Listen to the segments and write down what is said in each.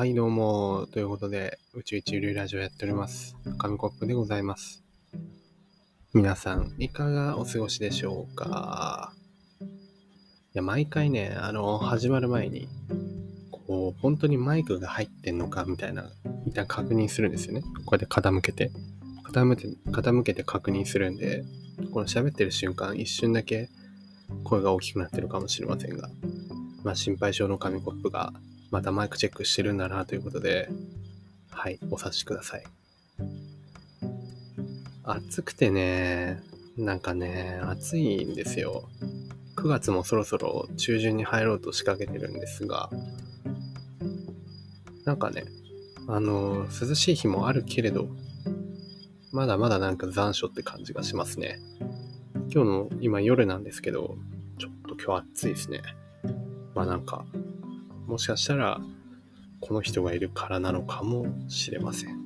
はい、どうも。ということで、宇宙一流ラジオやっております。紙コップでございます。皆さん、いかがお過ごしでしょうか？いや、毎回ね、あの、始まる前に、こう、本当にマイクが入ってんのかみたいな、一旦確認するんですよね。こうやって傾けて。傾けて、傾けて確認するんで、この喋ってる瞬間、一瞬だけ声が大きくなってるかもしれませんが、まあ、心配性の紙コップがまたマイクチェックしてるんだなということで、はい、お察しください。暑くてね、なんかね、暑いんですよ。9月もそろそろ中旬に入ろうと仕掛けてるんですが、なんかね、あの、涼しい日もあるけれど、まだまだなんか残暑って感じがしますね。今日の今夜なんですけど、ちょっと今日暑いですね。まあなんか、もしかしたら、この人がいるからなのかもしれません。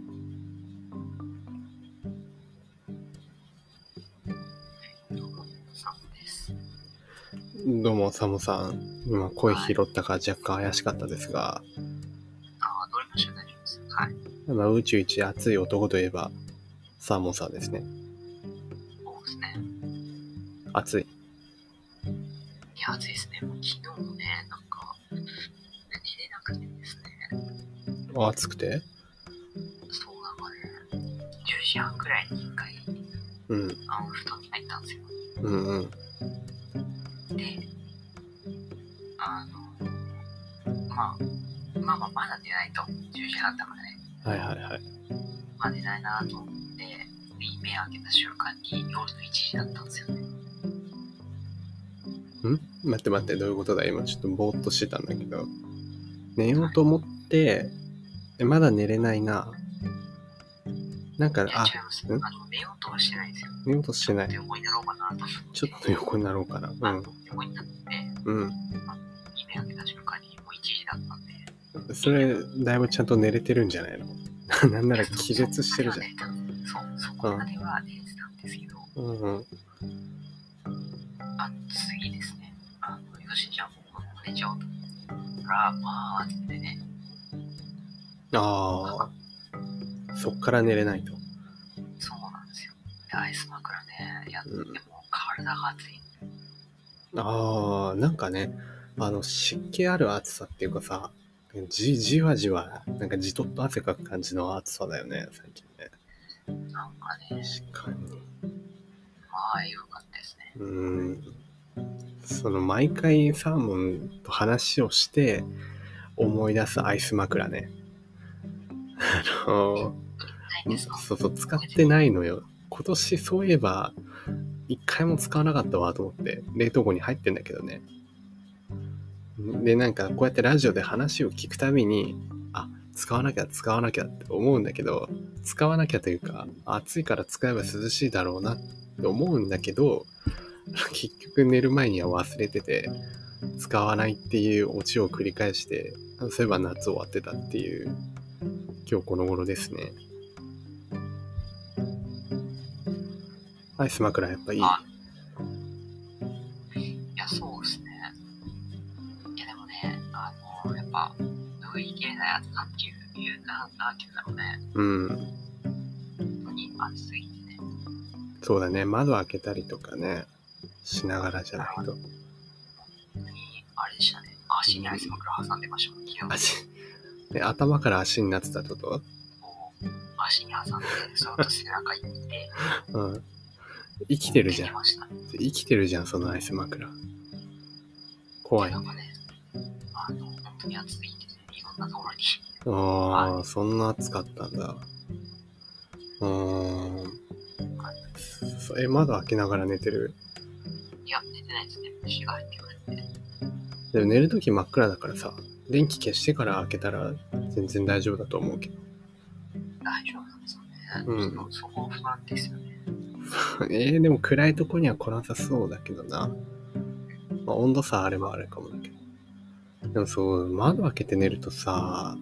どうも、サモさん。今、声拾ったか若干怪しかったですが、ああ、どれました大丈夫です？はい。まあ、宇宙一熱い男といえば、サーモンさんですね。そうですね。熱い。いや、暑いですね。もう昨日もね、なんか。あ暑くて？そうなんかね、10時半くらいに一回、うん。あの、布団に入ったんですよ。うんうん。で、あの、まあ、まあまあ、まだ寝ないと。10時半だからね。はいはいはい。まあ寝ないなと思って、目開けた瞬間に夜の1時だったんですよね。ん？待って待って、どういうことだ？今ちょっとぼーっとしてたんだけど。寝ようと思って、えまだ寝れないな。なんかあ。あんの、寝ようとはしてないんですよ。寝ようとしてないち。ょっと横になろうかなと思って。ちょっと横になろうかな。あの横になって、うん。目開けた瞬間にもう1時だったん。それ、だいぶちゃんと寝れてるんじゃないの？なんなら気絶してるじゃん。ん。そう、そこまでは寝れてたんですけど、うんうん。あの、次ですね。あの、よし、じゃあもう寝ちゃおうと思ったら、まあ、ってね、ああ、そっから寝れないと。そうなんですよ。で、アイス枕ね、やってもうん体が熱い。ああ、なんかね、あの、湿気ある暑さっていうかさ、じ、じわじわ、なんかじとっと汗かく感じの暑さだよね、最近ね。なんかね、確かに。まあ、よかったですね。うん。その、毎回サーモンと話をして、思い出すアイス枕ね。あの、そうそう、使ってないのよ。今年そういえば、一回も使わなかったわと思って、冷凍庫に入ってんだけどね。で、なんかこうやってラジオで話を聞くたびに、あ、使わなきゃ使わなきゃって思うんだけど、使わなきゃというか、暑いから使えば涼しいだろうなって思うんだけど、結局寝る前には忘れてて、使わないっていうオチを繰り返して、そういえば夏終わってたっていう、今日この頃ですね。アイス枕やっぱいい。あいや、そうですね。いや、でもね、あの、やっぱ、拭いきれないやつなんていう、なんなんていうんだろうね。うん。本当に暑すぎてね。そうだね。窓開けたりとかね、しながらじゃないと。本当に、あれでしたね。足にアイス枕挟んでましたもん、昨日。足、ね、頭から足になってたってこと？足に挟んで、その後背中にいて、うん。生きてるじゃん。生きてるじゃん、そのアイス枕。怖いね。なんかね、あの、本当に暑すぎてね、いろんなところに。ああ、そんな暑かったんだ。うーん。そえ、窓開けながら寝てる？いや、寝てないですね。虫が入ってくるんで。でも寝るとき真っ暗だからさ、電気消してから開けたら全然大丈夫だと思うけど。大丈夫なんですよね。うんそこ不安ですよね。えー、でも暗いとこには来なさそうだけどな。まあ、温度差あればあれかもだけど。でもそう、窓開けて寝るとさ、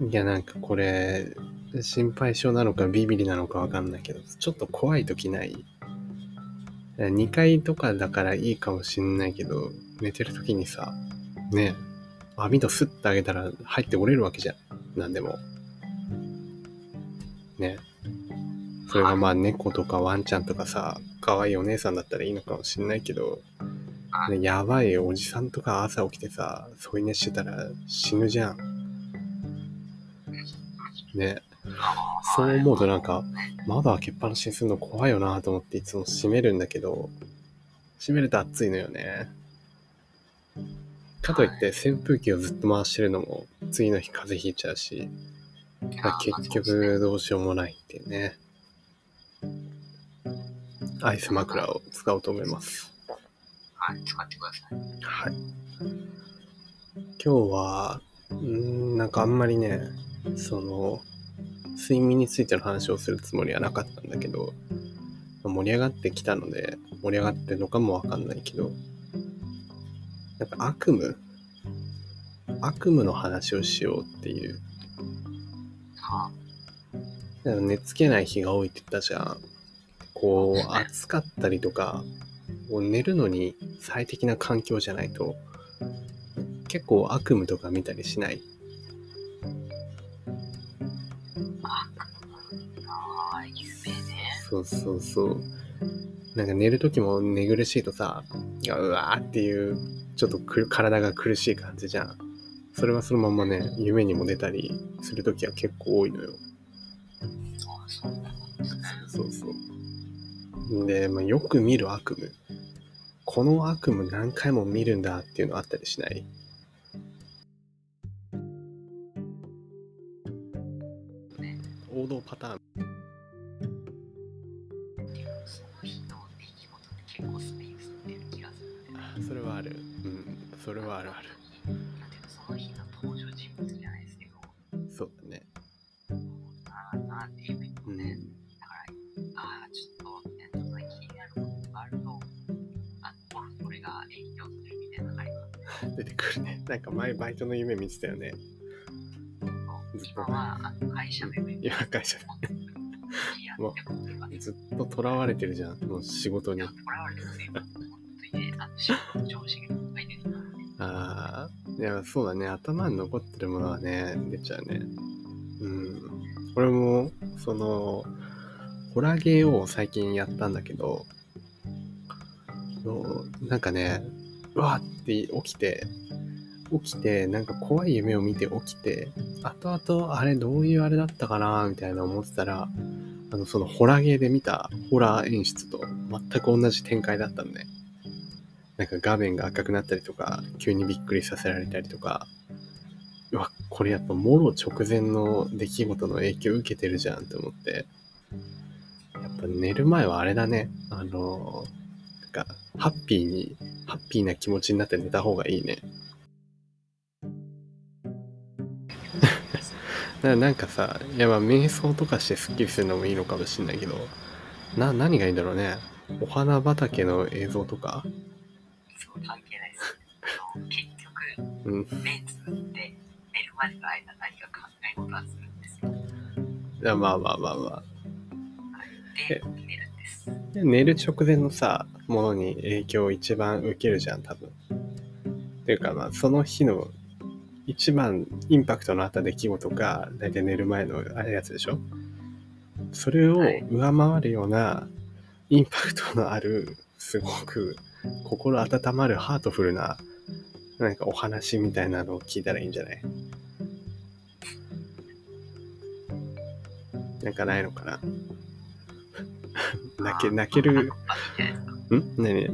いやなんかこれ、心配性なのかビビリなのかわかんないけど、ちょっと怖い時ない？2階とかだからいいかもしんないけど、寝てる時にさ、ね、網戸スッてあげたら入って折れるわけじゃん。なんでも。ね。それがまあ猫とかワンちゃんとかさ、可愛いお姉さんだったらいいのかもしんないけど、はいねやばいおじさんとか朝起きてさ、添い寝してたら死ぬじゃん。ね。そう思うとなんか、窓開けっぱなしにするの怖いよなと思っていつも閉めるんだけど、閉めると暑いのよね。かといって扇風機をずっと回してるのも次の日風邪ひいちゃうし、まあ、結局どうしようもないっていうね。アイス枕を使おうと思います。はい、使ってください。はい。今日は、うーん、なんかあんまりね、その、睡眠についての話をするつもりはなかったんだけど、盛り上がってきたので、盛り上がってるのかもわかんないけど、なんか悪夢？悪夢の話をしようっていう。はなんか寝つけない日が多いって言ったじゃん。こう、暑かったりとか、こう寝るのに最適な環境じゃないと、結構悪夢とか見たりしない？あ、ああ、夢ね。そうそうそう。なんか寝る時も寝苦しいとさ、うわーっていう、ちょっとく体が苦しい感じじゃん。それはそのままね、夢にも出たりする時は結構多いのよ。あそう。そう。で、まあ、よく見る悪夢。この悪夢何回も見るんだっていうのあったりしない？ね王道パターン。それはあるある。なんていうのその日の登場人物じゃないですけど、そうだね。あーなんていうかうん。ね。だから、ああ、ちょっと、ね、ちょっとね気になることがあると、あこれが影響するみたいなのがあります。出てくるね。なんか前バイトの夢見てたよね。ずっ今と。はあの会社でね、今会社で。やってもらってずっと囚われてるじゃん。もう仕事にいや、。これはですね、本当にね、あの仕事の上司がいや、そうだね。頭に残ってるものはね、出ちゃうね。うん。俺も、その、ホラーゲーを最近やったんだけど、のなんかね、うわーって起きて、起きて、なんか怖い夢を見て起きて、後々、あれどういうあれだったかなみたいな思ってたら、あの、そのホラーゲーで見たホラー演出と全く同じ展開だったのね。なんか画面が赤くなったりとか、急にびっくりさせられたりとか、うわ、これやっぱもろ直前の出来事の影響受けてるじゃんって思って、やっぱ寝る前はあれだね、あの、なんか、ハッピーに、ハッピーな気持ちになって寝た方がいいね。ななんかさ、いやまあ瞑想とかしてスッキリするのもいいのかもしれないけど、な、何がいいんだろうね。お花畑の映像とかそう関係ないです。あの結局、うん。目つぶって寝るまでの間何か考え事はするんですよ。いやまあまあまあまあ。で、寝るんです。で寝る直前のさ、ものに影響を一番受けるじゃん、多分。っていうかまあ、その日の一番インパクトのあった出来事が、だいたい寝る前のあれやつでしょそれを上回るようなインパクトのある、すごく心温まるハートフルな、なんかお話みたいなのを聞いたらいいんじゃない？なんかないのかな？泣け、泣ける、ん？何？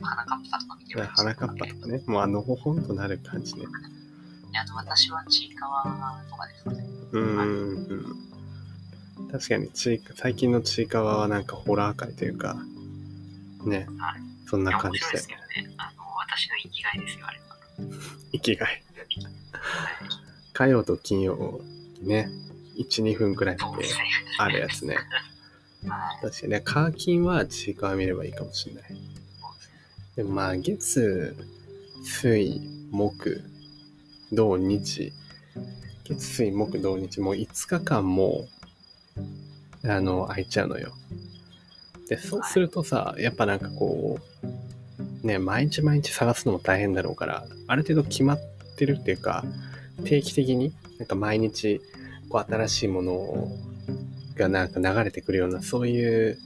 花かっぱとか見てます花かっぱとかね。もうあのほほんとなる感じね。であと私はちいかわとかですかね。うーん。うん確かにちいか、最近のちいかわはなんかホラー界というか、ねはい。そんな感じで面白いですけどね。あの、私の生きがいですよ、あれは。生きがい。火曜と金曜にね、1、2分くらいでそうですね。あるやつね。はい。確かにね、カーキンはちいかわ見ればいいかもしれない。でもまあ、月、水、木、土、日、月、水、木、土、日、もう5日間も、あの、空いちゃうのよ。で、そうするとさ、やっぱなんかこう、ね、毎日毎日探すのも大変だろうから、ある程度決まっててるっていうか、定期的に、なんか毎日、こう新しいものがなんか流れてくるような、そういう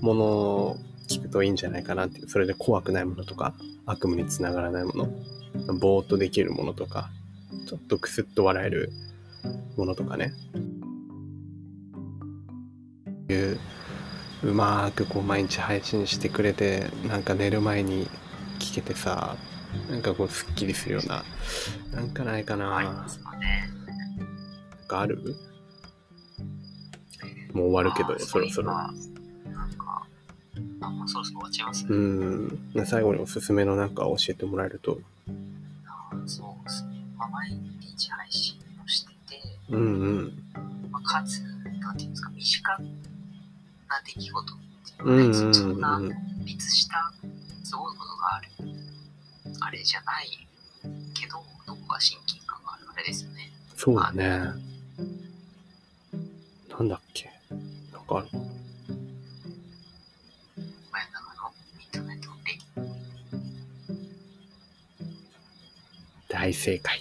ものを聞くといいんじゃないかなっていう、それで怖くないものとか、悪夢につながらないもの、ぼーっとできるものとか、ちょっとクスッと笑えるものとかね。いううまーくこう毎日配信してくれてなんか寝る前に聞けてさなんかこうすっきりするようななんかないかななんかね。かある？もう終わるけどそろそろ今なんか、あ、もうそろそろ終わっちゃいます。うん最後におすすめのなんか教えてもらえるとそうですね。まあ、毎日配信をしてて、うんうんまあ、かつ、なんていうんですか、身近な出来事っていううんのは、うんそんなうん密したすごいことがある、あれじゃないけど、どこか親近感があるあれですよね。そうだね。なんだっけ？なんかある大正解